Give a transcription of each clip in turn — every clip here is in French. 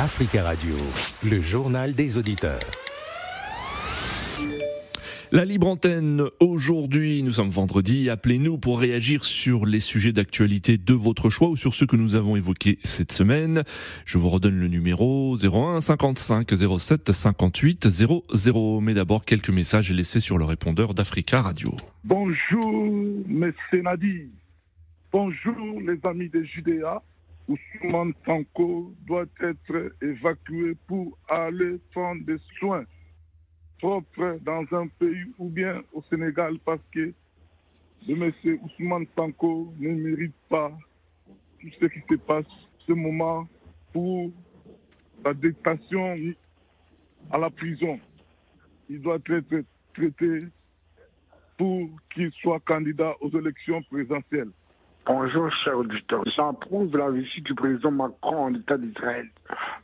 Africa Radio, le journal des auditeurs. La libre antenne, aujourd'hui, nous sommes vendredi, appelez-nous pour réagir sur les sujets d'actualité de votre choix ou sur ceux que nous avons évoqués cette semaine. Je vous redonne le numéro 01 55 07 58 00. Mais d'abord, quelques messages laissés sur le répondeur d'Africa Radio. Bonjour, M. Nadi. Bonjour, les amis de Judéa. Ousmane Sanko doit être évacué pour aller prendre des soins propres dans un pays ou bien au Sénégal parce que le monsieur Ousmane Sanko ne mérite pas tout ce qui se passe ce moment pour sa détention à la prison. Il doit être traité pour qu'il soit candidat aux élections présidentielles. Bonjour, cher auditeur. J'approuve la visite du président Macron en État d'Israël.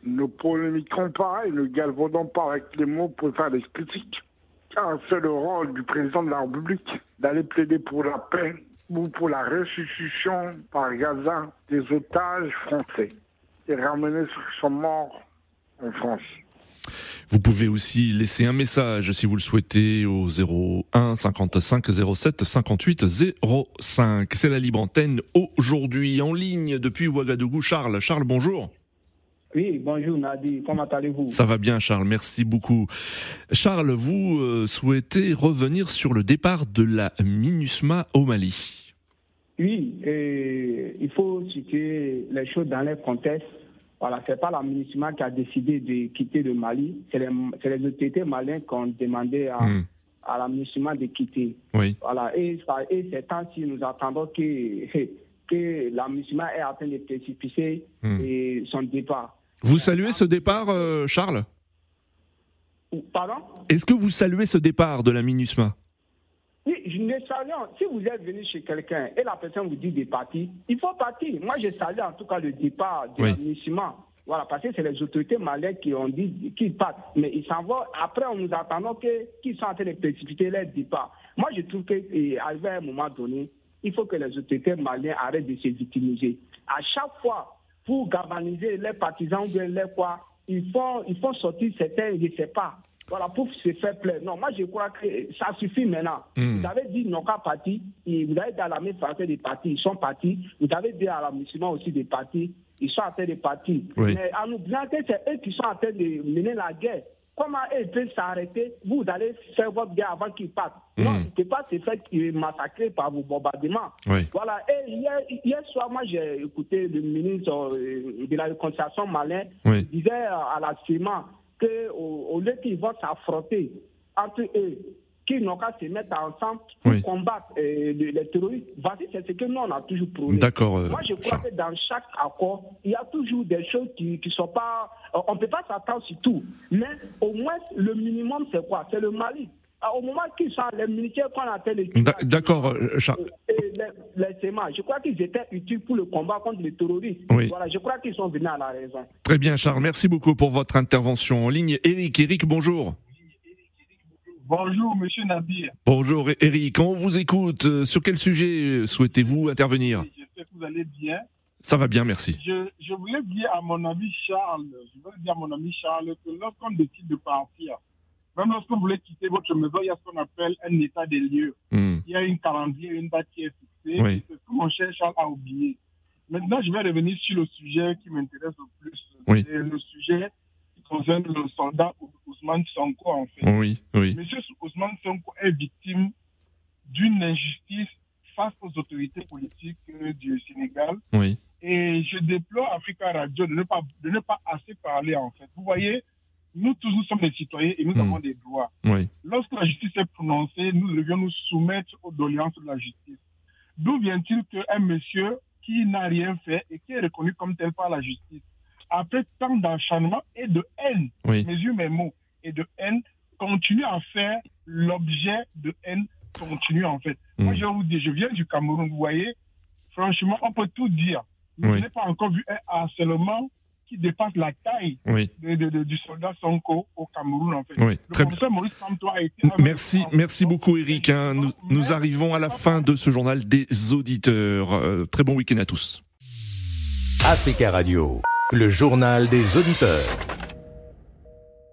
Ne polémiquons pas et ne galvaudons pas avec les mots pour faire des critiques. Car c'est le rôle du président de la République d'aller plaider pour la paix ou pour la restitution par Gaza des otages français et ramener ceux qui sont morts en France. Vous pouvez aussi laisser un message si vous le souhaitez au 01 55 07 58 05. C'est la libre antenne aujourd'hui en ligne depuis Ouagadougou. Charles, Charles, bonjour. Oui, bonjour Nadi, comment allez-vous? Ça va bien Charles, merci beaucoup. Charles, vous euh, souhaitez revenir sur le départ de la MINUSMA au Mali Oui, et il faut situer les choses dans leur contexte voilà, c'est pas la MINUSMA qui a décidé de quitter le Mali, c'est les, les, autorités maliennes qui ont demandé à, hmm. à la MINUSMA de quitter. Oui. Voilà, et, et c'est tant si nous attendons que, que la MINUSMA est en train de précipiter son départ. Vous saluez ce départ, euh, Charles? Pardon? Est-ce que vous saluez ce départ de la MINUSMA ne salue. Si vous êtes venu chez quelqu'un et la personne vous dit de partir, il faut partir. Moi, je salue en tout cas le départ du oui. Voilà, parce que c'est les autorités maliennes qui ont dit qu'ils partent. Mais ils s'en vont. Après, on nous attendons qu'ils sont en train de précipiter leur départ. Moi, je trouve qu'à un moment donné, il faut que les autorités maliennes arrêtent de se victimiser. À chaque fois, pour galvaniser les partisans ou bien les quoi, ils font, ils font sortir certains, je ne sais pas, voilà, pour se faire plaisir. Non, moi je crois que ça suffit maintenant. Hmm. Vous avez dit non qu'à partir, vous avez dit à l'armée française des partis, ils sont partis. Vous avez dit à la aussi des partis, ils sont en train de partir. Oui. Mais en nous disant que c'est eux qui sont en train de mener la guerre. Comment eux peuvent s'arrêter? Vous allez faire votre guerre avant qu'ils partent. Hmm. Non, c'est pas se fait massacrer par vos bombardements. Oui. Voilà. Et hier, hier soir, moi j'ai écouté le ministre euh, de la réconciliation malin Oui. qui disait à la CIMA qu'au au lieu qu'ils vont s'affronter entre eux, qu'ils n'ont qu'à se mettre ensemble pour Oui. combattre euh, les, terroristes. Voici, c'est ce que nous, on a toujours prôné. D'accord, euh, Moi, je crois Charles. que dans chaque accord, il y a toujours des choses qui ne sont pas... euh, on ne peut pas s'attendre sur tout. Mais au moins, le minimum, c'est quoi? C'est le Mali. Ah, Au moment qu'ils sont les militaires qu'on appelle les D'accord, euh, Charles. et les, les SEMA, je crois qu'ils étaient utiles pour le combat contre les terroristes. Oui. Voilà, je crois qu'ils sont venus à la raison. Très bien, Charles. Merci beaucoup pour votre intervention en ligne. Eric, Eric, bonjour. Bonjour, monsieur Nabir. Bonjour, Eric. On vous écoute. Euh, Sur quel sujet euh, souhaitez-vous intervenir? J'espère que vous allez bien. Ça va bien, merci. Je, je voulais dire à mon ami Charles, je voulais dire à mon ami Charles que lorsqu'on décide de partir, même lorsque vous voulez quitter votre maison, il y a ce qu'on appelle un état des lieux. Hmm. Il y a une calendrier, une date qui est fixée. Oui. C'est ce que mon cher Charles a oublié. Maintenant, je vais revenir sur le sujet qui m'intéresse le plus. Oui. C'est le sujet qui concerne le soldat Ousmane Sonko, en fait. Oui, oui. Monsieur Ousmane Sonko est victime d'une injustice face aux autorités politiques euh, du Sénégal. Oui. Et je déplore Africa Radio de ne pas, de ne pas assez parler, en fait. Vous voyez, nous tous, nous sommes des citoyens et nous Mm. avons des droits. Oui. Lorsque la justice est prononcée, nous devions nous soumettre aux doléances de la justice. D'où vient-il qu'un monsieur qui n'a rien fait et qui est reconnu comme tel par la justice, après tant d'acharnement et de haine, Oui. mesure mes mots, et de haine, continue à faire l'objet de haine continue, en fait. Mm. Moi, je vous dire, je viens du Cameroun, vous voyez, franchement, on peut tout dire. Mais Oui. je n'ai pas encore vu un harcèlement qui dépasse la taille Oui. de- de- de- du soldat Sonko au Cameroun, en fait. Oui. Très professeur Maurice Kamto a été... un Merci, merci beaucoup Eric. hein. Nous, nous arrivons à la fin de ce journal des auditeurs. Euh, très bon week-end à tous. Africa Radio. Le journal des auditeurs.